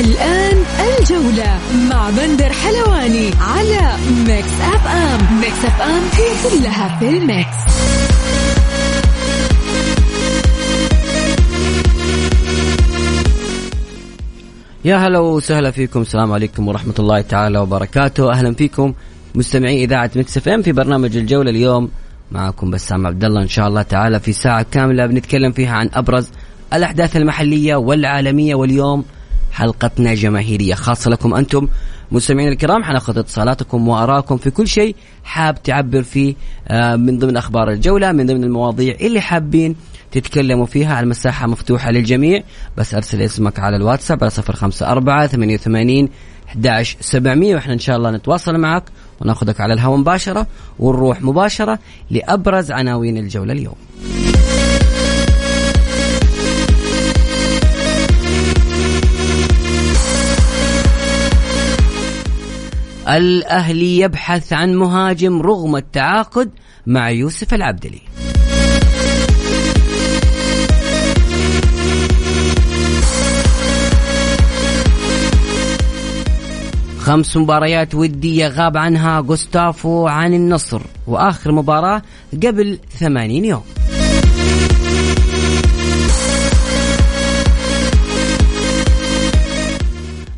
الآن الجولة مع بندر حلواني على ميكس أف أم. ميكس أف أم هي كلها في ال mix. يا هلا وسهلا فيكم. السلام عليكم ورحمة الله تعالى وبركاته. أهلا فيكم مستمعي إذاعة مكس أف أم في برنامج الجولة اليوم. معكم بسام عبد الله إن شاء الله تعالى في ساعة كاملة بنتكلم فيها عن أبرز الأحداث المحلية والعالمية واليوم. حلقتنا جماهيرية خاصة لكم أنتم مستمعين الكرام حناخذ اتصالاتكم وارائكم في كل شيء حاب تعبر فيه آه، من ضمن أخبار الجولة من ضمن المواضيع اللي حابين تتكلموا فيها على المساحة مفتوحة للجميع بس أرسل اسمك على الواتساب على صفر خمسة أربعة ثمانية وثمانين 11 700 وإحنا إن شاء الله نتواصل معك وناخذك على الهواء مباشرة ونروح مباشرة لأبرز عناوين الجولة اليوم. الأهلي يبحث عن مهاجم رغم التعاقد مع يوسف العبدلي. خمس مباريات ودية غاب عنها غوستافو عن النصر وآخر مباراة قبل ثمانين يوم.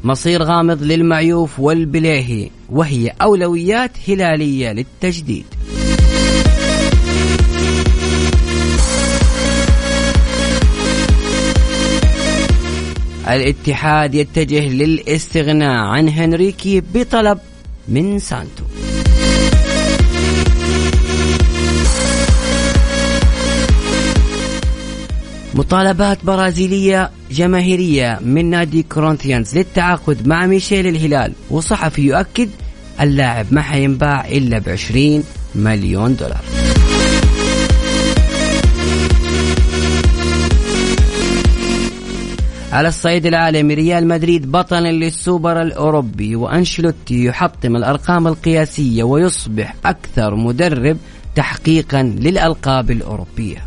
مصير غامض للمعيوف والبليهي. وهي أولويات هلالية للتجديد. الاتحاد يتجه للاستغناء عن هنريكي بطلب من سانتو. مطالبات برازيلية جماهيرية من نادي كورنثيانز للتعاقد مع ميشايل الهلال. وصحفي يؤكد اللاعب ما حينباع إلا بعشرين مليون دولار. على الصعيد العالمي ريال مدريد بطلا للسوبر الأوروبي وأنشلوتي يحطم الأرقام القياسية ويصبح أكثر مدرب تحقيقا للألقاب الأوروبية.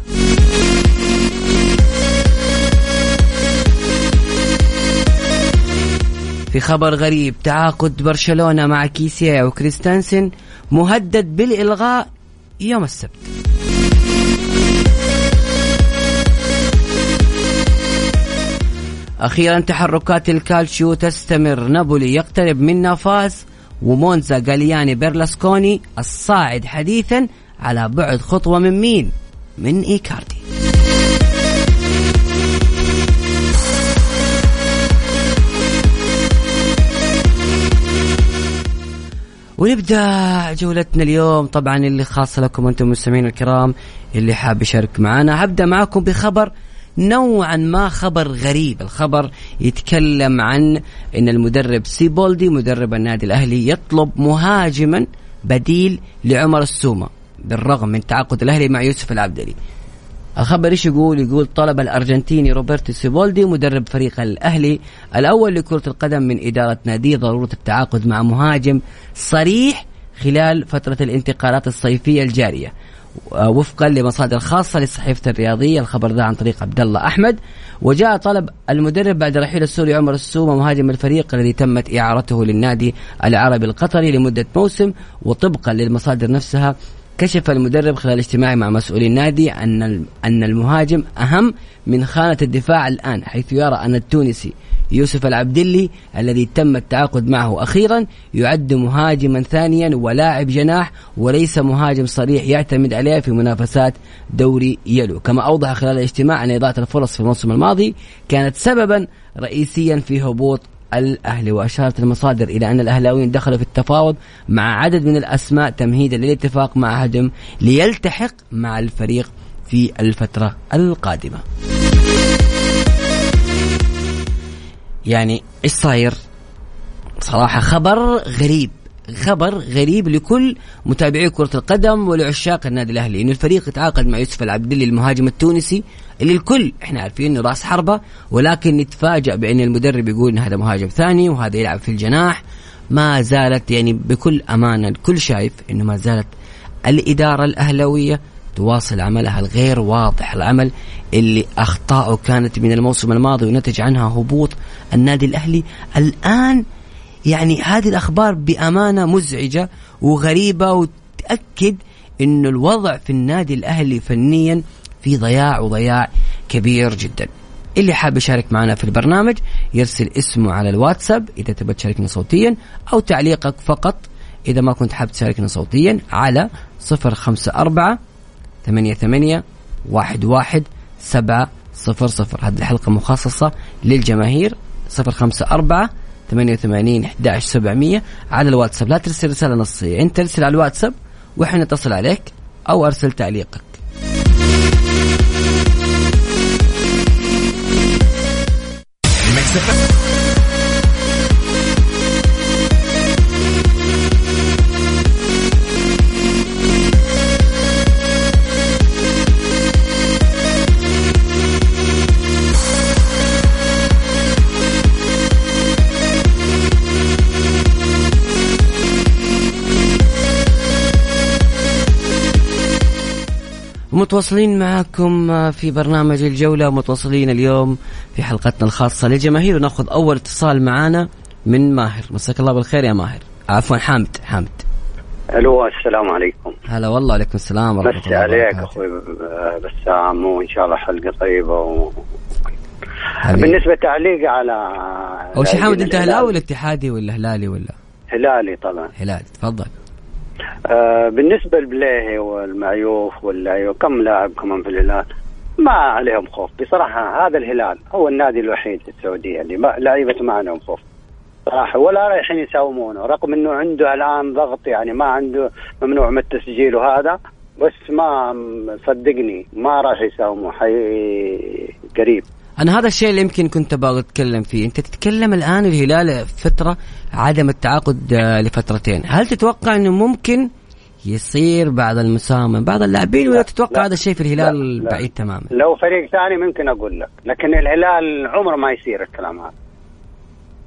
في خبر غريب. تعاقد برشلونة مع كيسيا وكريستانسن مهدد بالإلغاء يوم السبت. أخيرا تحركات الكالشيو تستمر. نابولي يقترب من نافاز ومونزا غالياني بيرلاسكوني الصاعد حديثا على بعد خطوة من مين؟ من إيكاردي. ونبدأ جولتنا اليوم. طبعا اللي خاصة لكم أنتم المستمعين الكرام اللي حاب يشارك معنا هبدأ معكم بخبر نوعا ما خبر غريب. الخبر يتكلم عن إن المدرب سيبولدي مدرب النادي الأهلي يطلب مهاجما بديل لعمر السومة بالرغم من تعاقد الأهلي مع يوسف العبدلي الخبر إيش يقول؟ يقول طلب الأرجنتيني روبرتو سيبولدي مدرب فريق الأهلي الأول لكرة القدم من إدارة ناديه ضرورة التعاقد مع مهاجم صريح خلال فترة الانتقالات الصيفية الجارية. وفقا لمصادر خاصة للصحيفة الرياضية الخبر ذا عن طريق عبد الله أحمد وجاء طلب المدرب بعد رحيل السوري عمر السومة مهاجم الفريق الذي تمت إعارته للنادي العربي القطري لمدة موسم وطبقا للمصادر نفسها كشف المدرب خلال اجتماع مع مسؤولي النادي أن أن المهاجم أهم من خانة الدفاع الآن حيث يرى أن التونسي يوسف العبدلي الذي تم التعاقد معه أخيرا يعد مهاجما ثانيا ولاعب جناح وليس مهاجم صريح يعتمد عليه في منافسات دوري يلو. كما أوضح خلال الاجتماع أن إضاءة الفرص في الموسم الماضي كانت سببا رئيسيا في هبوط الأهلي وأشارت المصادر إلى أن الأهلاويين دخلوا في التفاوض مع عدد من الأسماء تمهيدا للاتفاق مع هدم ليلتحق مع الفريق في الفترة القادمة. يعني إيش صاير؟ صراحة خبر غريب. خبر غريب لكل متابعي كرة القدم ولعشاق النادي الأهلي. إنه الفريق يتعاقد مع يوسف العبدلي المهاجم التونسي اللي الكل إحنا عارفين إنه رأس حربة ولكن نتفاجأ بأن المدرب يقول إن هذا مهاجم ثاني وهذا يلعب في الجناح. ما زالت يعني بكل أمانة الكل شايف إنه ما زالت الإدارة الأهلوية تواصل عملها الغير واضح. العمل اللي أخطاؤه كانت من الموسم الماضي ونتج عنها هبوط النادي الأهلي. الآن يعني هذه الأخبار بأمانة مزعجة وغريبة وتأكد أنه الوضع في النادي الأهلي فنيا في ضياع وضياع كبير جدا. اللي حاب يشارك معنا في البرنامج يرسل اسمه على الواتساب إذا تبغى تشاركنا صوتيا أو تعليقك فقط. إذا ما كنت حاب تشاركنا صوتيا على صفر خمسة أربعة ثمانية ثمانية واحد واحد سبعة صفر صفر. هذه الحلقة مخصصة للجماهير. صفر خمسة أربعة 88 11 700 على الواتساب. لا ترسل رسالة نصية. أنت ارسل على الواتساب وإحنا نتصل عليك أو أرسل تعليقك. متواصلين معكم في برنامج الجولة متواصلين اليوم في حلقتنا الخاصة للجماهير وناخذ أول اتصال معنا من ماهر. مساك الله بالخير يا ماهر. عفوا حامد حامد. ألو السلام عليكم. هلا والله عليكم السلام ورحمة الله عليك أخوي بسام وان شاء الله حلقة طيبة و... بالنسبة تعليق على أول شيء حامد أنت هلاوي ولا اتحادي ولا هلالي ولا؟ هلالي طبعا. هلالي تفضل. آه بالنسبة للبليهي والمعيوف واللعيبة كم لاعب كمان في الهلال؟ ما عليهم خوف. بصراحة هذا الهلال هو النادي الوحيد في السعودية اللي ما لعيبته ما عليهم خوف. صراحة ولا رايحين يساومونه رغم إنه عنده الآن ضغط يعني ما عنده ممنوع من التسجيل وهذا بس ما صدقني ما راح يساوموه حي قريب. أنا هذا الشيء اللي يمكن كنت أبغى أتكلم فيه. أنت تتكلم الآن الهلال فترة عدم التعاقد آه، لفترتين. هل تتوقع إنه ممكن يصير بعد المساهمة؟ بعض اللاعبين ولا تتوقع هذا الشيء في الهلال لا بعيد تماما؟ لو فريق ثاني ممكن أقول لك لكن الهلال عمره ما يصير الكلام هذا.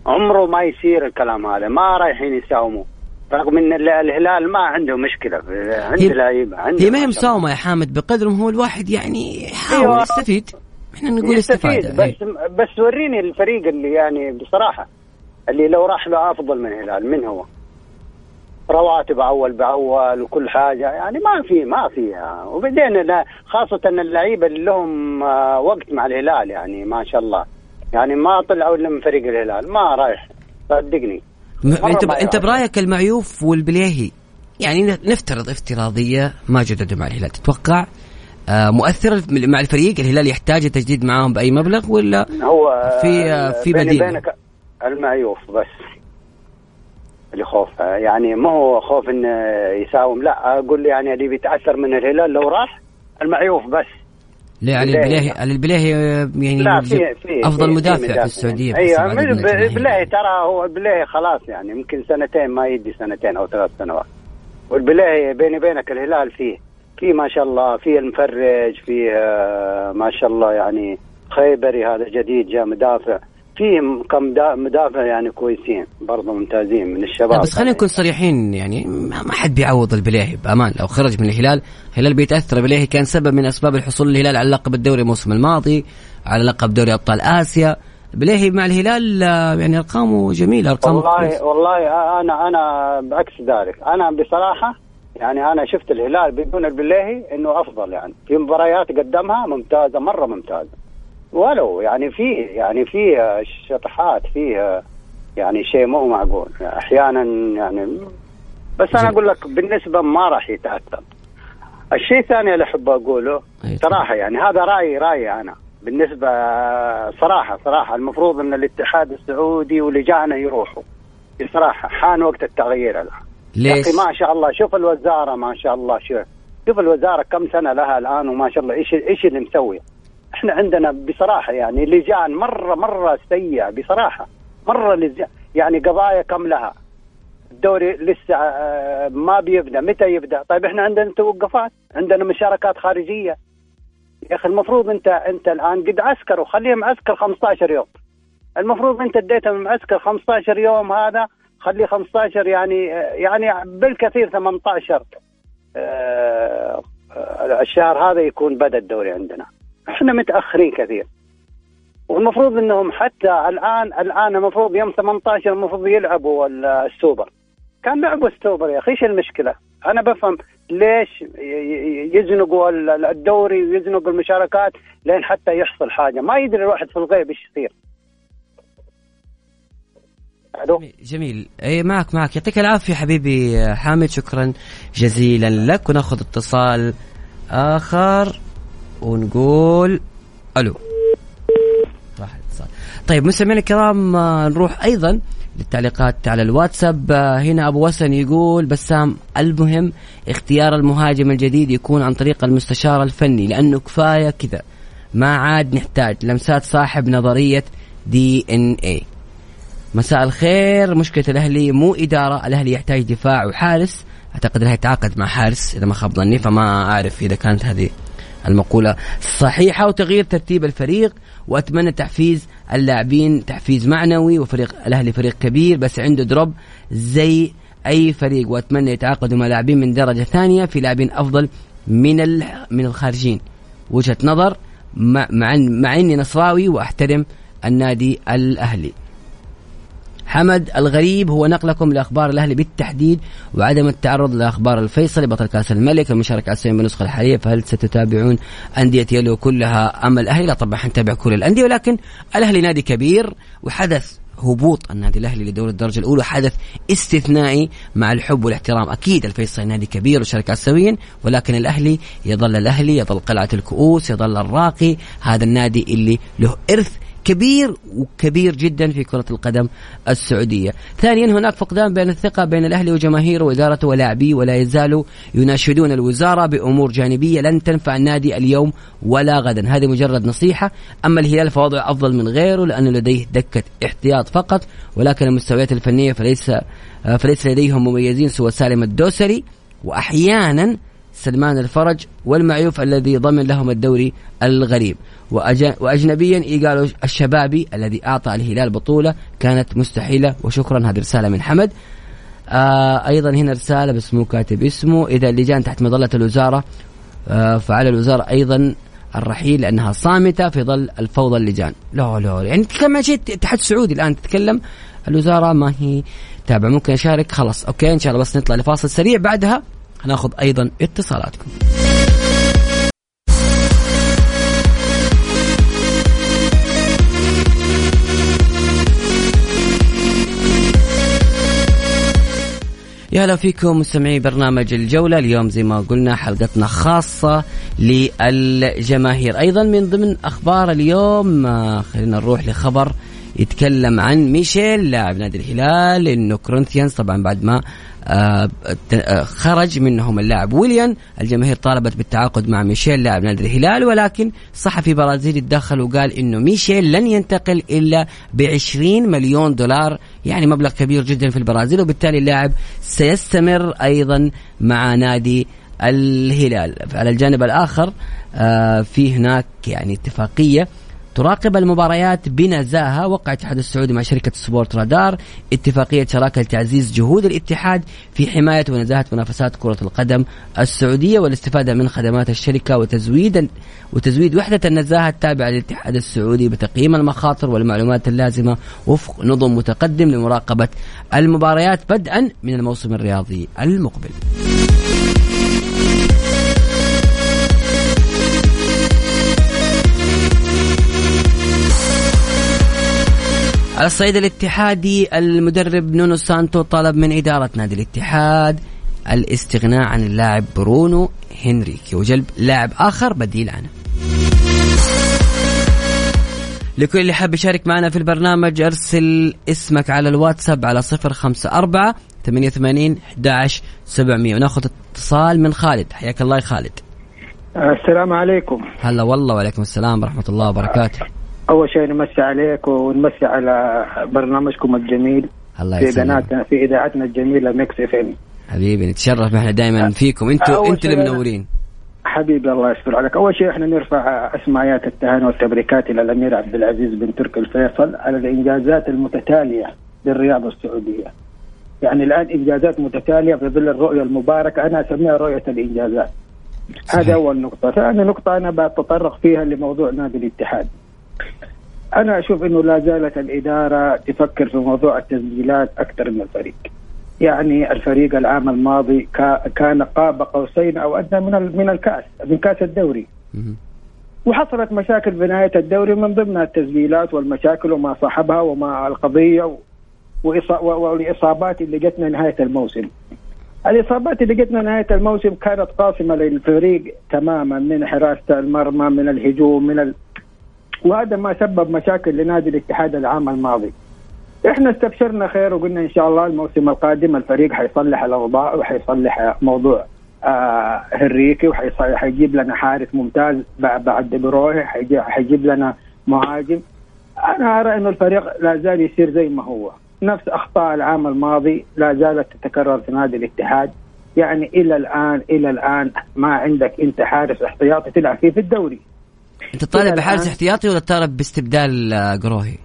عمره ما يصير الكلام هذا. ما رايحين يساوموا رغم إن الهلال ما عنده مشكلة. عنده لعيبة هي ما هي مساومه يا حامد؟ بقدر هو الواحد يعني يحاول أيوة. يستفيد. إحنا نقول يستفيد بس بس وريني الفريق اللي يعني بصراحة اللي لو راح له أفضل من الهلال من هو؟ رواتب أول بأول وكل حاجة يعني ما في ما فيها وبعدين خاصة اللعيبة اللي لهم آه، وقت مع الهلال يعني ما شاء الله. يعني ما طلعوا إلا من فريق الهلال ما رايح. صدقني. أنت ب... أنت برأيك المعيوف والبليهي؟ يعني نفترض افتراضية ما جددوا مع الهلال تتوقع مؤثر مع الفريق؟ الهلال يحتاج تجديد معاهم بأي مبلغ ولا هو في آه، في بديل بينك المعيوف بس اللي خوف يعني ما هو خوف انه يساوم. لا أقول يعني اللي بيتأثر من الهلال لو راح المعيوف بس. ليه علي البليهي البليهي يعني لا في في أفضل مدافع في, في السعودية أيوه البليهي ترى هو البليهي خلاص يعني يمكن سنتين ما يدي سنتين أو ثلاث سنوات. والبليهي بيني وبينك الهلال فيه. في ما شاء الله في المفرج في آه، ما شاء الله يعني خيبري هذا جديد جاء مدافع. في كم مدافع يعني كويسين برضه ممتازين من الشباب. بس خلينا نكون صريحين يعني ما حد بيعوض البليهي بأمان. لو خرج من الهلال الهلال بيتأثر. البليهي كان سبب من أسباب الحصول الهلال على لقب الدوري الموسم الماضي على لقب دوري أبطال آسيا. بليهي مع الهلال يعني أرقامه جميلة ارقامه والله كويس. والله أنا أنا بعكس ذلك. أنا بصراحة يعني أنا شفت الهلال بدون البليهي إنه أفضل يعني. في مباريات قدمها ممتازة مرة ممتازة. ولو يعني فيه يعني فيه شطحات فيه يعني شيء مو معقول. أحيانا يعني بس أنا أقول لك بالنسبة ما راح يتأثر. الشيء الثاني اللي أحب أقوله صراحة يعني هذا رأيي رأيي أنا. بالنسبة صراحة صراحة المفروض إن الاتحاد السعودي ولجانه يروحوا. بصراحة حان وقت التغيير الآن. ليش؟ يا ما شاء الله. شوف الوزارة ما شاء الله. شوف شوف الوزارة كم سنة لها الآن وما شاء الله. إيش إيش اللي مسوي؟ إحنا عندنا بصراحة يعني لجان مرة مرة سيئة بصراحة. مرة لجان يعني قضايا كم لها. الدوري لسه آه، ما بيبدأ. متى يبدأ؟ طيب إحنا عندنا توقفات عندنا مشاركات خارجية. يا أخي المفروض أنت أنت الآن قد عسكر وخليهم معسكر 15 يوم. المفروض أنت اديتهم المعسكر 15 يوم هذا خليه 15 يعني يعني بالكثير 18 آه، آه، الشهر هذا يكون بدا الدوري عندنا. إحنا متأخرين كثير. والمفروض إنهم حتى الآن الآن المفروض يوم 18 المفروض يلعبوا السوبر. كان لعبوا السوبر يا أخي إيش المشكلة؟ أنا بفهم ليش يزنقوا الدوري ويزنقوا المشاركات لين حتى يحصل حاجة. ما يدري الواحد في الغيب إيش يصير. ألو؟ جميل اي معك معك. يعطيك العافية حبيبي حامد. شكرا جزيلا لك. ونأخذ اتصال آخر ونقول ألو. راح الاتصال. طيب مستمعينا الكرام نروح أيضا للتعليقات على الواتساب. هنا أبو وسن يقول بسام المهم اختيار المهاجم الجديد يكون عن طريق المستشار الفني لأنه كفاية كذا. ما عاد نحتاج لمسات صاحب نظرية دي إن اي مساء الخير. مشكلة الأهلي مو إدارة الأهلي يحتاج دفاع وحارس. أعتقد الأهلي يتعاقد مع حارس إذا ما خاب ظني فما أعرف إذا كانت هذه المقولة صحيحة. وتغيير ترتيب الفريق وأتمنى تحفيز اللاعبين تحفيز معنوي وفريق الأهلي فريق كبير بس عنده دروب زي أي فريق. وأتمنى يتعاقدوا مع لاعبين من درجة ثانية في لاعبين أفضل من من الخارجين. وجهة نظر مع مع إني نصراوي وأحترم النادي الأهلي. حمد الغريب هو نقلكم لأخبار الأهلي بالتحديد وعدم التعرض لأخبار الفيصلي بطل كأس الملك المشاركه على بالنسخه الحاليه فهل ستتابعون أندية يلو كلها أم الأهلي؟ لا طبعا حنتابع كل الأندية ولكن الأهلي نادي كبير وحدث هبوط النادي الأهلي لدوري الدرجة الأولى حدث استثنائي مع الحب والاحترام أكيد الفيصل نادي كبير وشارك اسيويا ولكن الأهلي يظل الأهلي يظل قلعة الكؤوس يظل الراقي هذا النادي اللي له إرث كبير وكبير جدا في كرة القدم السعودية. ثانيا هناك فقدان بين الثقة بين الأهلي وجماهيره وإدارته ولاعبيه ولا يزالوا يناشدون الوزارة بأمور جانبية لن تنفع النادي اليوم ولا غدا. هذه مجرد نصيحة. أما الهلال فوضعه أفضل من غيره لأنه لديه دكة احتياط فقط ولكن المستويات الفنية فليس فليس لديهم مميزين سوى سالم الدوسري. وأحيانا سلمان الفرج والمعيوف الذي ضمن لهم الدوري الغريب. وأجنبيا قالوا الشبابي الذي أعطى الهلال بطولة كانت مستحيلة. وشكرا هذه رسالة من حمد. آه أيضا هنا رسالة بس مو كاتب اسمه. إذا اللجان تحت مظلة الوزارة آه فعلى الوزارة أيضا الرحيل لأنها صامتة في ظل الفوضى اللجان لا لا يعني تتكلم عن شيء الاتحاد السعودي الآن تتكلم. الوزارة ما هي تابع ممكن أشارك. خلاص أوكي إن شاء الله بس نطلع لفاصل سريع. بعدها هناخذ أيضا اتصالاتكم. يا هلا فيكم مستمعي برنامج الجولة. اليوم زي ما قلنا حلقتنا خاصة للجماهير. أيضا من ضمن أخبار اليوم آه، خلينا نروح لخبر يتكلم عن ميشيل لاعب نادي الهلال إنه كورنثيانز طبعا بعد ما خرج منهم اللاعب. ويليان الجماهير طالبت بالتعاقد مع ميشيل لاعب نادي الهلال ولكن صحفي برازيلي تدخل وقال إنه ميشيل لن ينتقل إلا ب 20 مليون دولار يعني مبلغ كبير جدا في البرازيل وبالتالي اللاعب سيستمر أيضا مع نادي الهلال. على الجانب الآخر آه، في هناك يعني اتفاقية تراقب المباريات بنزاهة وقع الاتحاد السعودي مع شركة سبورت رادار اتفاقية شراكة لتعزيز جهود الاتحاد في حماية ونزاهة منافسات كرة القدم السعودية والاستفادة من خدمات الشركة وتزويد وتزويد وحدة النزاهة التابعة للاتحاد السعودي بتقييم المخاطر والمعلومات اللازمة وفق نظم متقدم لمراقبة المباريات بدءا من الموسم الرياضي المقبل. على الصعيد الاتحادي المدرب نونو سانتو طلب من إدارة نادي الاتحاد الاستغناء عن اللاعب برونو هنريكي وجلب لاعب آخر بديل عنه. لكل اللي حاب يشارك معنا في البرنامج أرسل اسمك على الواتساب على صفر خمسة أربعة ثمانية ثمانين أحد سبعمية وناخذ اتصال من خالد. حياك الله يا خالد. السلام عليكم. هلا والله وعليكم السلام ورحمة الله وبركاته. أول شيء نمسي عليك ونمسي على برنامجكم الجميل الله في قناتنا في إذاعتنا الجميلة ميكس اف ام حبيبي نتشرف إحنا دائما فيكم. أنتوا أنتوا اللي منورين. حبيبي الله يستر عليك. أول شيء إحنا نرفع أسمى آيات التهاني والتبريكات إلى الأمير عبد العزيز بن تركي الفيصل على الإنجازات المتتالية للرياضه السعودية. يعني الآن إنجازات متتالية في ظل الرؤية المباركة. أنا أسميها رؤية الإنجازات. صحيح. هذا أول نقطة. ثاني نقطة أنا بتطرق فيها لموضوع نادي الاتحاد. أنا أشوف إنه لا زالت الإدارة تفكر في موضوع التسجيلات أكثر من الفريق يعني الفريق العام الماضي كا- كان قاب قوسين أو أدنى من من الكأس من كأس الدوري. وحصلت مشاكل في نهاية الدوري من ضمنها التسجيلات والمشاكل وما صاحبها وما القضية والإصابات اللي جتنا نهاية الموسم. الإصابات اللي جتنا نهاية الموسم كانت قاصمه للفريق تماما من حراسة المرمى من الهجوم من ال... وهذا ما سبب مشاكل لنادي الاتحاد العام الماضي. إحنا استبشرنا خير وقلنا إن شاء الله الموسم القادم الفريق حيصلح الأوضاع وحيصلح موضوع آه هنريكي وحيجيب لنا حارس ممتاز بعد حيجي- حيجيب لنا مهاجم. أنا أرى إنه الفريق لا زال يصير زي ما هو. نفس أخطاء العام الماضي لا زالت تتكرر في نادي الاتحاد. يعني إلى الآن إلى الآن ما عندك أنت حارس احتياطي تلعب فيه في الدوري. أنت طالب بحارس. احتياطي ولا طالب باستبدال آه، قروهي؟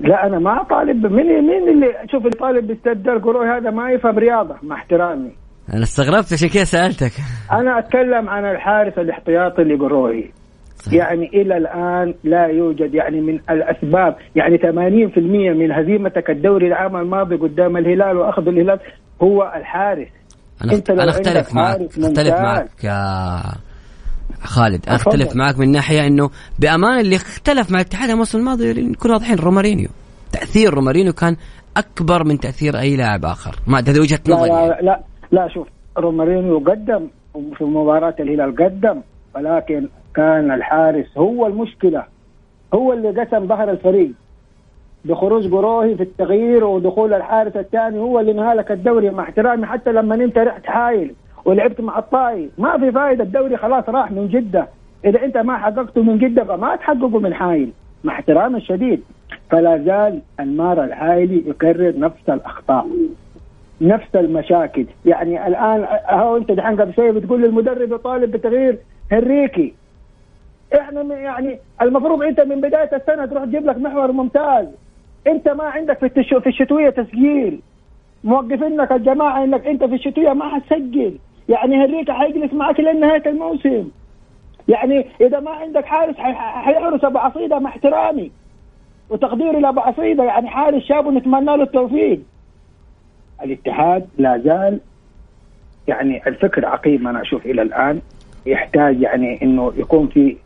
لا أنا ما طالب مين مين اللي شوف اللي طالب باستبدال قروي هذا ما يفهم رياضة مع احترامي أنا استغربت عشان كذا سألتك أنا أتكلم عن الحارس الاحتياطي لقروي يعني إلى الآن لا يوجد يعني من الأسباب يعني 80% من هزيمتك الدوري العام الماضي قدام الهلال وأخذ الهلال هو الحارس أنا لو أنا أختلف معك أختلف. معك يا خالد. أختلف معك من ناحية إنه بأمان اللي اختلف مع الاتحاد الموسم الماضي نكون واضحين رومارينيو. تأثير رومارينيو كان أكبر من تأثير أي لاعب آخر. ما هذه وجهة نظري. يعني. لا, لا لا شوف رومارينيو قدم في مباراة الهلال قدم ولكن كان الحارس هو المشكلة. هو اللي قسم ظهر الفريق. بخروج قروهي في التغيير ودخول الحارس الثاني هو اللي نهالك الدوري مع احترامي حتى لما أنت رحت حايل. ولعبت مع الطائي. ما في فائدة الدوري خلاص راح من جدة. إذا أنت ما حققته من جدة فما تحققه من حايل. مع احترامي الشديد. فلا زال أنمار الحايلي يكرر نفس الأخطاء. نفس المشاكل. يعني الآن اهو انت دحين قبل شوية بتقول للمدرب يطالب بتغيير هنريكي. إحنا يعني المفروض أنت من بداية السنة تروح تجيب لك محور ممتاز. أنت ما عندك في. في الشتوية تسجيل. موقفينك الجماعة إنك أنت في الشتوية ما حتسجل. يعني هنريكي حيجلس معك لين نهايه الموسم. يعني إذا ما عندك حارس حي- حيحرس أبو عصيده مع احترامي. وتقديري لأبو عصيده يعني حارس شاب ونتمنى له التوفيق. الاتحاد لا زال يعني الفكر عقيم أنا أشوف إلى الآن. يحتاج يعني إنه يكون في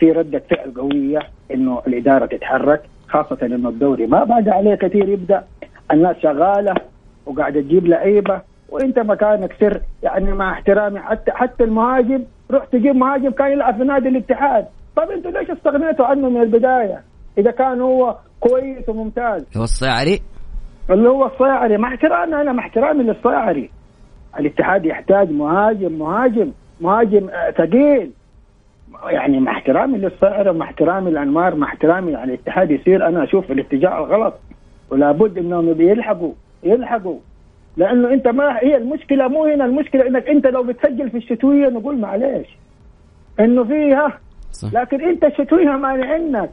في ردة فعل قوية إنه الإدارة تتحرك خاصة إنه الدوري ما بعد عليه كثير يبدأ. الناس شغالة وقاعدة تجيب لعيبة. وانت مكانك سر يعني مع احترامي. حتى حتى المهاجم روح تجيب مهاجم كان يلعب في نادي الاتحاد. طب أنتوا ليش استغنيتوا عنه من البداية؟ إذا كان هو كويس وممتاز. هو الصيعري اللي هو الصيعري مع احترامي أنا مع احترامي للصيعري الاتحاد يحتاج مهاجم مهاجم مهاجم آه، ثقيل. يعني مع احترامي للصيعري مع احترامي لانمار مع احترامي يعني الاتحاد يصير أنا أشوف الاتجاه الغلط. ولا بد إنهم يلحقوا يلحقوا. لأنه أنت ما هي المشكلة مو هنا المشكلة إنك أنت لو بتسجل في الشتوية نقول معلش إنه فيها صح. لكن أنت الشتوية مانعينك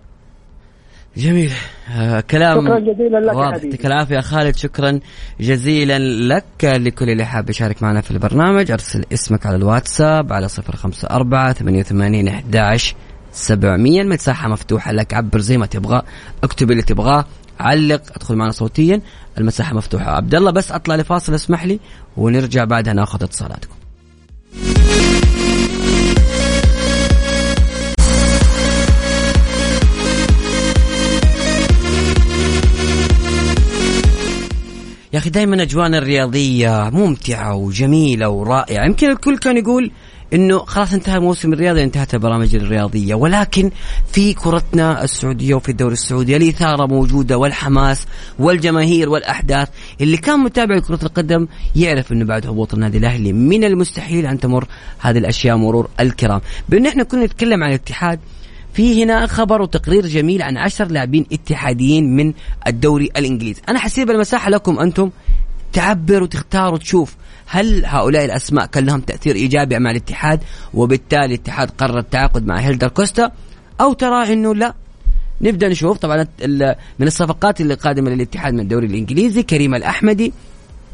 جميل. آه كلام شكراً جزيلاً لك يا واضح. يعطيك العافية خالد. شكرا جزيلا لك. لكل اللي حاب يشارك معنا في البرنامج أرسل اسمك على الواتساب على صفر خمسة أربعة ثمانية وثمانين أحداش سبعمية المساحة مفتوحة لك عبر زي ما تبغى اكتب اللي تبغاه علق أدخل معنا صوتيا المساحة مفتوحة. عبد الله بس أطلع لفاصل اسمح لي ونرجع بعدها ناخذ اتصالاتكم. يا أخي دائما اجوانا الرياضية ممتعة وجميلة ورائعة. يمكن الكل كان يقول إنه خلاص انتهى الموسم الرياضي انتهت البرامج الرياضية. ولكن في كرتنا السعودية وفي الدوري السعودي الإثارة موجودة والحماس والجماهير والأحداث. اللي كان متابع لكرة القدم يعرف إنه بعد هبوط النادي الأهلي من المستحيل أن تمر هذه الأشياء مرور الكرام. بأن إحنا كنا نتكلم عن الاتحاد في هنا خبر وتقرير جميل عن عشر لاعبين اتحاديين من الدوري الإنجليزي. أنا حأسيب المساحة لكم أنتم تعبر وتختار وتشوف هل هؤلاء الأسماء كان لهم تأثير إيجابي مع الاتحاد وبالتالي الاتحاد قرر التعاقد مع هيلدر كوستا؟ أو ترى إنه لا؟ نبدأ نشوف. طبعا من الصفقات اللي قادمة للاتحاد من الدوري الإنجليزي كريم الأحمدي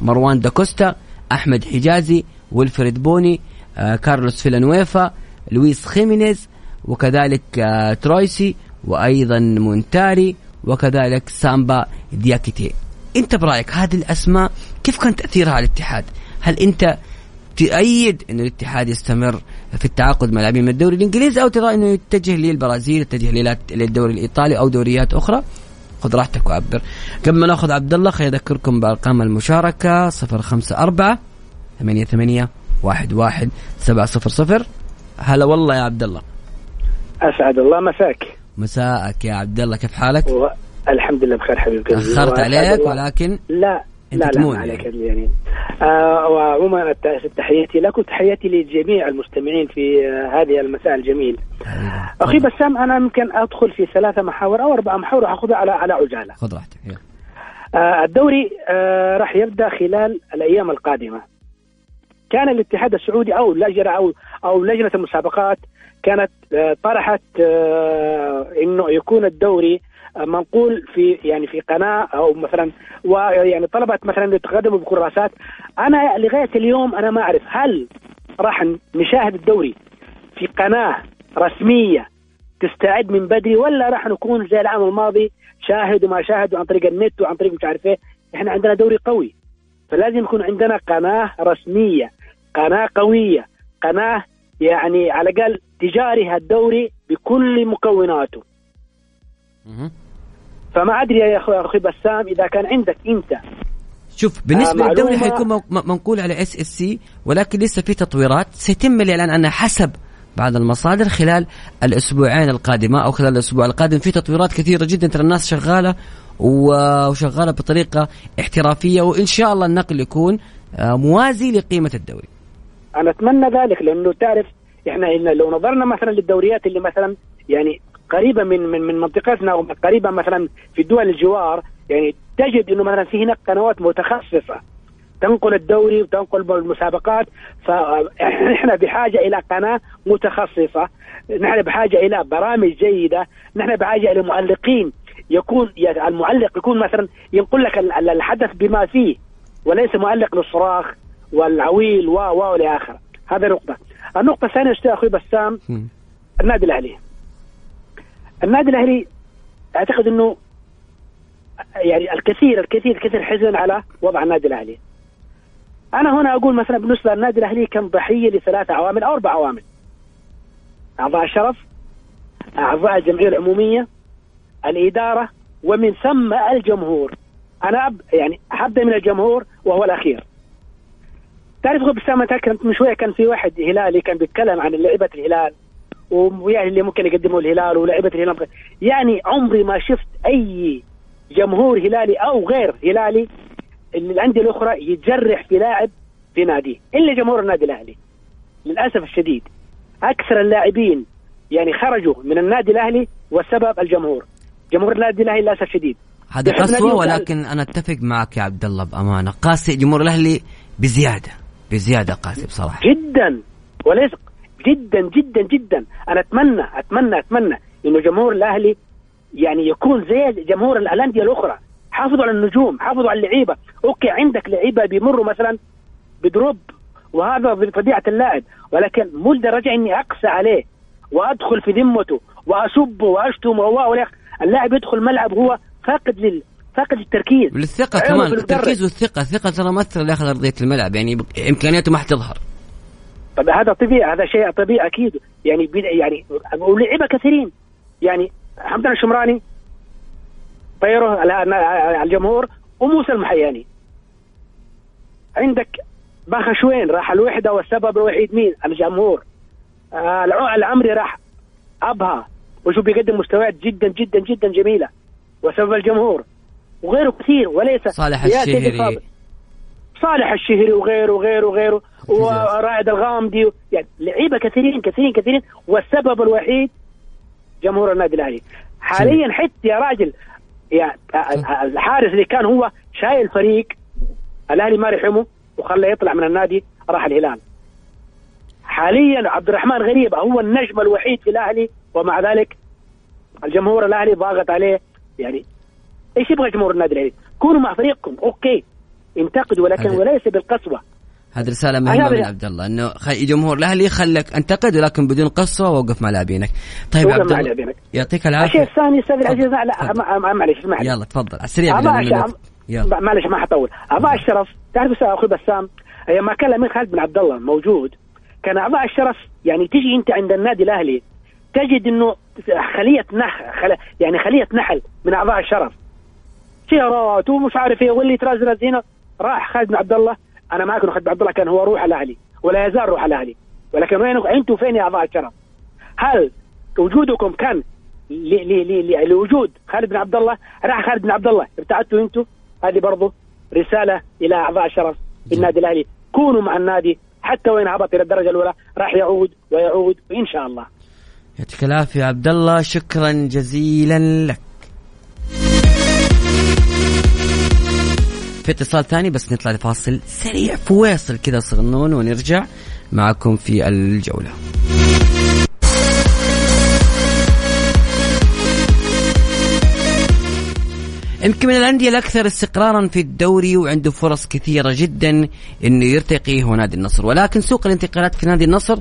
مروان داكوستا أحمد حجازي ويلفريد بوني آه كارلوس فيلانويفا لويس خيمينيز وكذلك آه ترويسي وأيضا مونتاري وكذلك سامبا دياكيتي. أنت برأيك هذه الأسماء كيف كان تأثيرها على الاتحاد؟ هل أنت تؤيد أن الاتحاد يستمر في التعاقد مع لاعبين من الدوري الإنجليزي أو ترى أنه يتجه للبرازيل يتجه للدوري الإيطالي أو دوريات أخرى؟ خذ راحتك وعبر. قبل ما نأخذ عبد الله خليني أذكركم بأرقام المشاركة 054 88 11 700 هلا والله يا عبد الله. أسعد الله مساك. مساءك يا عبد الله كيف حالك؟ و... الحمد لله بخير حبيبي أخرت عليك ولكن لا لا لا ما عليك يعني. آه وعموما تحياتي لك وتحياتي لجميع المستمعين في آه هذه المساء الجميل. أخي بسام أنا يمكن أدخل في ثلاثة محاور أو أربع محاور وحاخذها على على عجاله خذ راحتك آه الدوري آه راح يبدأ خلال الأيام القادمة. كان الاتحاد السعودي أو لجنة أو أو لجنة المسابقات كانت آه طرحت آه إنه يكون الدوري منقول في يعني في قناة أو مثلا ويعني طلبت مثلا يتقدموا بكراسات أنا لغاية اليوم أنا ما أعرف هل راح نشاهد الدوري في قناة رسمية تستعد من بدري ولا راح نكون زي العام الماضي شاهد وما شاهد عن طريق النت وعن طريق مش عارف إيه. إحنا عندنا دوري قوي. فلازم يكون عندنا قناة رسمية قناة قوية قناة يعني على الأقل تجاري هالدوري بكل مكوناته. فما أدري يا أخوي أخوي بسام إذا كان عندك أنت. شوف بالنسبة آه للدوري حيكون منقول على SSC ولكن لسه في تطويرات. سيتم الاعلان عنها حسب بعض المصادر خلال الأسبوعين القادمة أو خلال الأسبوع القادم. في تطويرات كثيرة جدا ترى الناس شغالة وشغالة بطريقة احترافية وإن شاء الله النقل يكون موازي لقيمة الدوري. أنا أتمنى ذلك لأنه تعرف إحنا لو نظرنا مثلا للدوريات اللي مثلا يعني قريبة من من من منطقتنا وقريبه مثلا في الدول الجوار يعني تجد إنه مثلا في هناك قنوات متخصصة تنقل الدوري وتنقل المسابقات فاحنا بحاجة إلى قناة متخصصة نحن بحاجة إلى برامج جيدة نحن بحاجة إلى معلقين يكون المعلق يكون مثلا ينقل لك الحدث بما فيه وليس معلق للصراخ والعويل و و والى آخره. هذا نقطة. النقطة الثانية أخوي بسام النادي الأهلي. النادي الاهلي أعتقد إنه يعني الكثير الكثير كثير حزن على وضع النادي الاهلي. أنا هنا أقول مثلا بالنسبة للنادي الاهلي كان ضحية لثلاث عوامل أو أربع عوامل. أعضاء الشرف، أعضاء الجمعية العمومية، الإدارة ومن ثم الجمهور. أنا أب يعني حبدا من الجمهور وهو الأخير. تعرف بسام كانت من شوية كان في واحد هلالي كان بيتكلم عن لعيبه الهلال ويعني اللي ممكن يقدموا الهلال ولاعيبه الهلال. يعني عمري ما شفت أي جمهور هلالي أو غير هلالي الأندية الأخرى يتجرح في لاعب في ناديه إلا جمهور النادي الأهلي. للأسف الشديد أكثر اللاعبين يعني خرجوا من النادي الأهلي والسبب الجمهور. جمهور النادي الأهلي للأسف الشديد. هذا قسوة ولكن أنا أتفق معك يا عبد الله بأمانة. قاسي جمهور الأهلي بزيادة بزيادة قاسي بصراحة. جدا. وليس جدا جدا جدا. أنا أتمنى أتمنى أتمنى إنه جمهور الأهلي يعني يكون زي جمهور الأندية الأخرى. حافظوا على النجوم حافظوا على اللعيبة. أوكي عندك لعيبة بيمروا مثلا بدروب وهذا بطبيعه اللاعب. ولكن مو لدرجه إني أقسى عليه وأدخل في ذمته وأسبه وأشتمه و اللاعب يدخل الملعب هو فاقد لل فاقد التركيز والثقة كمان التركيز والثقة الثقة ترى مؤثرة داخل أرضية الملعب. يعني إمكانياته ما حتظهر. طب هذا طبيعي هذا شيء طبيعي أكيد. يعني يعني ولعبة كثيرين. يعني حمدان الشمراني طيره على الجمهور وموسى المحياني. عندك بخش وين راح الوحدة والسبب الوحيد مين؟ الجمهور. آه الع- العمري راح ابها وشوف بيقدم مستويات جدا جدا جدا جميلة. وسبب الجمهور. وغيره كثير وليس صالح الشهري. صالح الشهري وغيره وغيره وغيره ورائد الغامدي يعني لعيبة كثيرين كثيرين كثيرين والسبب الوحيد جمهور النادي الأهلي. حاليا حتى يا راجل يا الحارس اللي كان هو شايل الفريق الأهلي ما رحمه وخلاه يطلع من النادي راح الهلال. حاليا عبد الرحمن غريب هو النجم الوحيد في الأهلي ومع ذلك الجمهور الأهلي ضاغط عليه. يعني إيش يبغى جمهور النادي الأهلي؟ كونوا مع فريقكم أوكي. انتقدوا ولكن هذا- وليس بالقسوة. هذه رسالة مهمة من عبد الله إنه خ- جمهور الأهلي خلك انتقد ولكن بدون قسوة ووقف مع لاعبينك. طيب عبد الله. يعطيك الشيء العافية. الثاني أستاذ العزيز. لا معلش اسمعني يلا تفضل. على السريع معلش ما حطول. أبا الشرف تعرف أستاذ أخوي بسام أيام ما كان الامير خالد بن عبد الله موجود كان أبا الشرف يعني تجي أنت عند النادي الأهلي تجد إنه خلية نح خل... يعني خلية نحل من اعضاء الشرف سيارات ومش عارف إيه واللي ترزرز هنا راح خالد بن عبد الله أنا معك إنه خالد بن عبد الله كان هو روح الأهلي ولا يزال روح الأهلي ولكن وين أنتم فين يا اعضاء الشرف؟ هل وجودكم كان ل- لوجود خالد بن عبد الله راح خالد بن عبد الله ابتعدتوا أنتم هذه برضو رسالة إلى أعضاء الشرف في النادي الأهلي كونوا مع النادي حتى وين هبط إلى الدرجة الأولى راح يعود ويعود وان شاء الله يعطيك العافية يا عبد الله شكرا جزيلا لك. في اتصال ثاني بس نطلع لفاصل سريع فواصل كذا صغنون ونرجع معكم في الجولة. يمكن من الأندية الأكثر استقرارا في الدوري وعنده فرص كثيرة جدا أنه يرتقي هو نادي النصر ولكن سوق الانتقالات في نادي النصر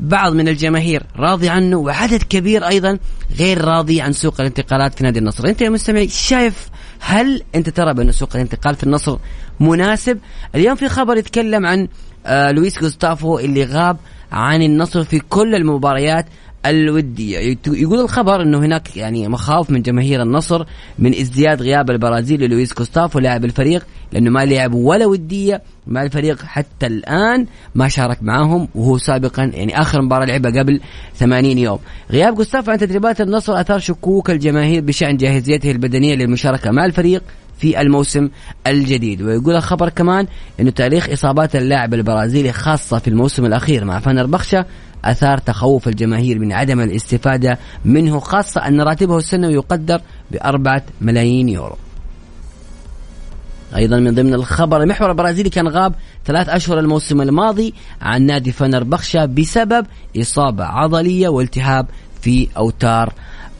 بعض من الجماهير راضي عنه وعدد كبير أيضا غير راضي عن سوق الانتقالات في نادي النصر أنت يا مستمع شايف هل أنت ترى بأن سوق الانتقال في النصر مناسب؟ اليوم في خبر يتكلم عن آه لويس جوستافو اللي غاب عن النصر في كل المباريات. الودية. يقول الخبر إنه هناك يعني مخاوف من جماهير النصر من ازدياد غياب البرازيلي لويس كوستافو لاعب الفريق لأنه ما لعب ولا ودية مع الفريق حتى الآن ما شارك معاهم وهو سابقا يعني آخر مباراة لعبها قبل 80 يوم. غياب كوستافو عن تدريبات النصر أثار شكوك الجماهير بشأن جاهزيته البدنية للمشاركة مع الفريق في الموسم الجديد. ويقول الخبر كمان إنه تاريخ إصابات اللاعب البرازيلي خاصة في الموسم الأخير مع فنربخشة أثار تخوف الجماهير من عدم الاستفادة منه خاصة أن راتبه السنوي يقدر بأربعة ملايين يورو. أيضا من ضمن الخبر المحور البرازيلي كان غاب ثلاث أشهر الموسم الماضي عن نادي فنربخشة بسبب إصابة عضلية والتهاب في أوتار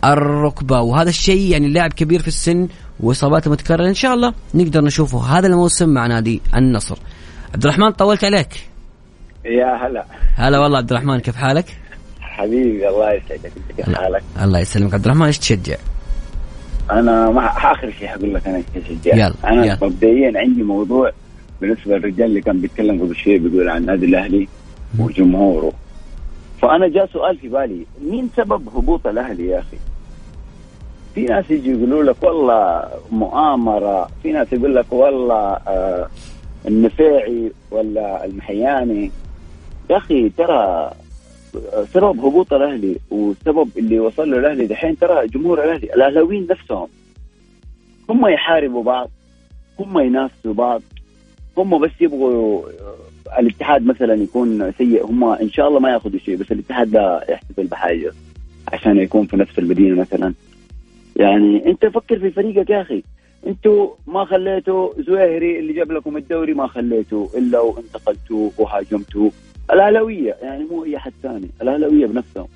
الركبة وهذا الشيء يعني اللاعب كبير في السن وإصاباته متكررة إن شاء الله نقدر نشوفه هذا الموسم مع نادي النصر. عبد الرحمن طولت عليك. يا هلا هلا والله عبد الرحمن كيف حالك؟ حبيبي الله يسعدك انت كيف حالك؟ الله يسلمك عبد الرحمن إيش تشجع؟ أنا ما آخر شيء حقول لك أنا إيش اشجع يلا، أنا يلا. مبدئيا عندي موضوع بالنسبة للرجال اللي كان بيتكلم قبل شوية بيقول عن النادي الأهلي وجمهوره فأنا جاء سؤال في بالي مين سبب هبوط الأهلي يا أخي؟ في ناس يجي يقولوا لك والله مؤامرة، في ناس يقول لك والله آه النفيعي ولا المحياني يا أخي ترى سبب هبوط الأهلي والسبب اللي وصل له الأهلي دحين ترى جمهور الأهلي الأهلاويين نفسهم هم يحاربوا بعض هم ينافسوا بعض هم بس يبغوا آه، الاتحاد مثلا يكون سيء هم إن شاء الله ما يأخذوا شيء بس الاتحاد ده يحتفل بحاجة عشان يكون في نفس المدينة مثلا. يعني أنت فكر في فريقك يا أخي أنتوا ما خليتوا زويهري اللي جاب لكم الدوري ما خليتوا إلا وانتقلتوا وهاجمتوا. الأهلاوية يعني مو اي حد ثاني الأهلاوية بنفسهم.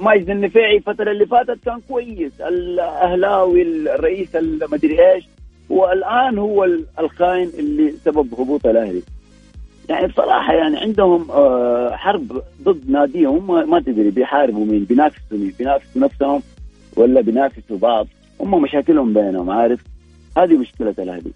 ماجد النفيعي الفترة اللي فاتت كان كويس الأهلاوي الرئيس المدري إيش والآن هو ال- الخاين اللي سبب هبوط الأهلي. يعني بصراحة يعني عندهم آه، حرب ضد ناديهم ما- تدري بيحاربوا مين بينافسوا مين بينافسوا نفسهم ولا بينافسوا بعض. هم مشاكلهم بينهم عارف؟ هذه مشكلة الأهلي.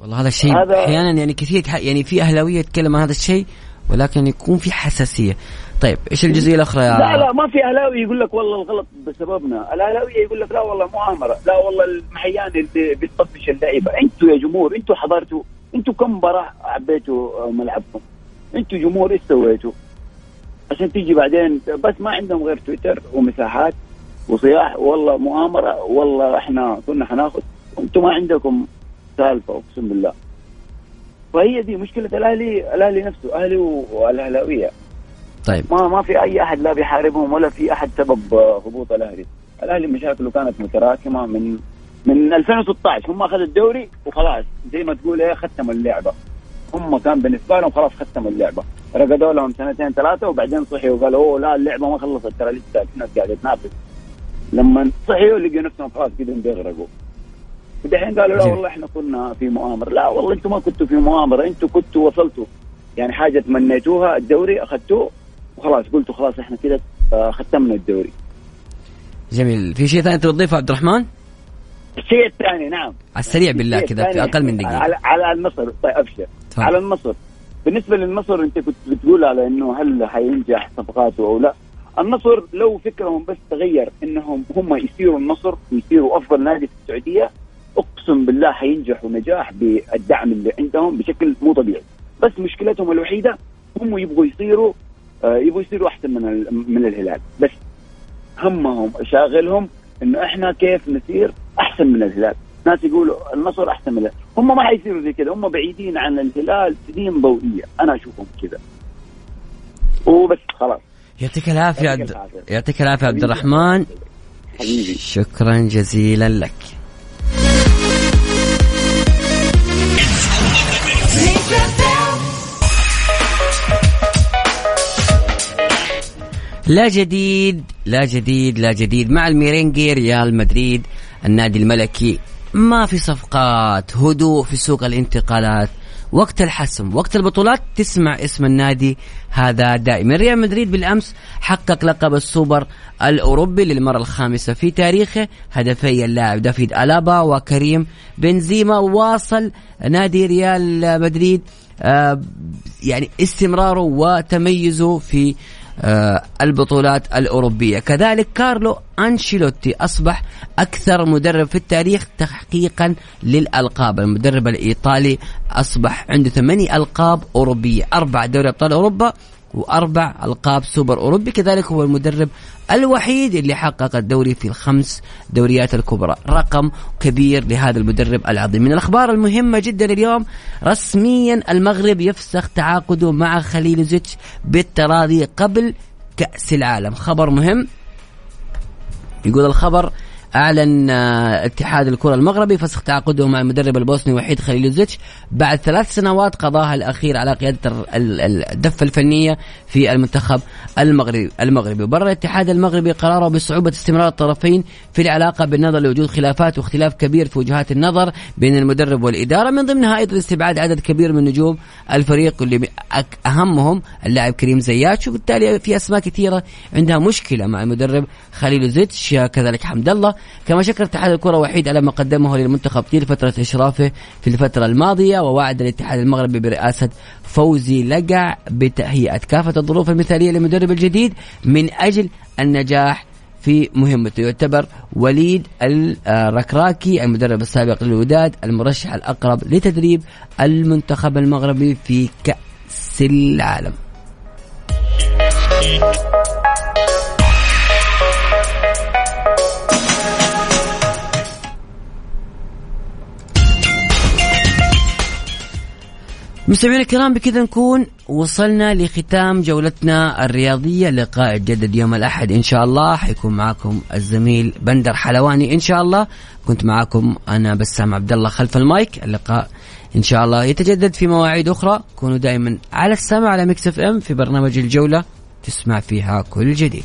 والله هذا الشيء هذا- أحيانا يعني كثير يعني في أهلاوية يتكلم عن هذا الشيء ولكن يكون في حساسية. طيب إيش الجزئية الأخرى يا لا لا ما في اهلاوي يقول لك والله الغلط بسببنا، الأهلاوية يقول لك لا والله مؤامرة، لا والله المحيان اللي بيطفش اللعيبة، أنتوا يا جمهور أنتوا حضرتوا أنتوا كم مباراه عبيتوا ملعبكم؟ أنتوا جمهور إيش سويتوا؟ عشان تيجي بعدين بس ما عندهم غير تويتر ومساحات وصياح. والله مؤامرة والله إحنا كنا حناخذ. أنتم ما عندكم سالفة أقسم بالله. فهي دي مشكلة الأهلي الأهلي نفسه أهلي والأهلاوية. طيب. ما ما في أي أحد لا بيحاربهم ولا في أحد سبب هبوط الأهلي. الأهلي مشاكله كانت متراكمة من من 2016 هم أخذوا الدوري وخلاص زي ما تقول إيه ختموا اللعبة. هم كان بالنسبة لهم خلاص ختموا اللعبة. رقدوا لهم سنتين ثلاثة وبعدين صحيوا وقالوا أوه لا اللعبة ما خلصت ترى لسه الناس قاعدة تنافس. لما صحيوا لقوا نفسهم خلاص كذا بيغرقوا ودحين قالوا لا والله إحنا كنا في مؤامرة. لا والله أنتم ما كنتوا في مؤامرة. أنتم كنتوا وصلتوا. يعني حاجة تمنيتوها الدوري أخذتوه وخلاص. قلتوا خلاص إحنا كذا آه، ختمنا الدوري. جميل. في شيء ثاني تضيفه عبد الرحمن؟ الشيء الثاني نعم. على السريع بالله كذا في أقل من دقيقة. على على النصر طيب أبشر. على النصر بالنسبة للنصر أنت كنت بتقول على إنه هل حينجح صفقاته أو لا. النصر لو فكرهم بس تغير إنهم هم يصيروا النصر ويصيروا أفضل نادي في السعودية اقسم بالله حينجحوا نجاح بالدعم اللي عندهم بشكل مو طبيعي. بس مشكلتهم الوحيدة هم يبغوا يصيروا آه، يبغوا يصيروا أحسن من من الهلال. بس همهم شاغلهم إنه إحنا كيف نصير أحسن من الهلال. ناس يقولوا النصر أحسن من الهلال هم ما حيصيروا زي كذا هم بعيدين عن الهلال سنين ضوئية. أنا أشوفهم كذا وبس خلاص. يعطيك العافية يعطيك العافية. عبد الرحمن. حبيبي. شكرا جزيلا لك. لا جديد لا جديد لا جديد. مع الميرينجي ريال مدريد النادي الملكي. ما في صفقات هدوء في سوق الانتقالات. وقت الحسم وقت البطولات تسمع اسم النادي هذا دائما. ريال مدريد بالأمس حقق لقب السوبر الأوروبي للمرة الخامسة في تاريخه. هدفي اللاعب دافيد ألابا وكريم بنزيما. واصل نادي ريال مدريد آه، يعني استمراره وتميزه في البطولات الأوروبية. كذلك كارلو أنشيلوتي أصبح أكثر مدرب في التاريخ تحقيقا للألقاب. المدرب الإيطالي أصبح عنده ثمانية ألقاب أوروبية أربع دوري أبطال أوروبا وأربع ألقاب سوبر أوروبي كذلك هو المدرب الوحيد اللي حقق الدوري في الخمس دوريات الكبرى. رقم كبير لهذا المدرب العظيم. من الأخبار المهمة جدا اليوم رسميا المغرب يفسخ تعاقده مع خليلوزيتش بالتراضي قبل كأس العالم. خبر مهم. يقول الخبر أعلن آه، اتحاد الكرة المغربي فسخ تعاقده مع المدرب البوسني وحيد خليلوزيتش بعد ثلاث سنوات قضاها الأخير على قيادة الدفة الفنية في المنتخب المغربي المغربي. وبرر الاتحاد المغربي قراره بصعوبة استمرار الطرفين في العلاقة بالنظر لوجود خلافات واختلاف كبير في وجهات النظر بين المدرب والإدارة. من ضمنها أيضا استبعاد عدد كبير من نجوم الفريق اللي أهمهم اللاعب كريم زياتش وبالتالي في أسماء كثيرة عندها مشكلة مع المدرب خليلوزيتش كذلك حمد الله. كما شكر اتحاد الكرة وحيد على ما قدمه للمنتخب طيل فترة إشرافه في الفترة الماضية ووعد الاتحاد المغربي برئاسة فوزي لقع بتهيئة كافة الظروف المثالية للمدرب الجديد من أجل النجاح في مهمته يعتبر وليد الركراكي المدرب السابق للوداد المرشح الأقرب لتدريب المنتخب المغربي في كأس العالم. مستمعينا الكرام بكذا نكون وصلنا لختام جولتنا الرياضية لقاء يتجدد يوم الأحد إن شاء الله. حيكون معكم الزميل بندر حلواني إن شاء الله. كنت معكم أنا بسام عبد الله خلف المايك. اللقاء إن شاء الله يتجدد في مواعيد أخرى. كونوا دائما على السمع على مكسف أم في برنامج الجولة. تسمع فيها كل جديد.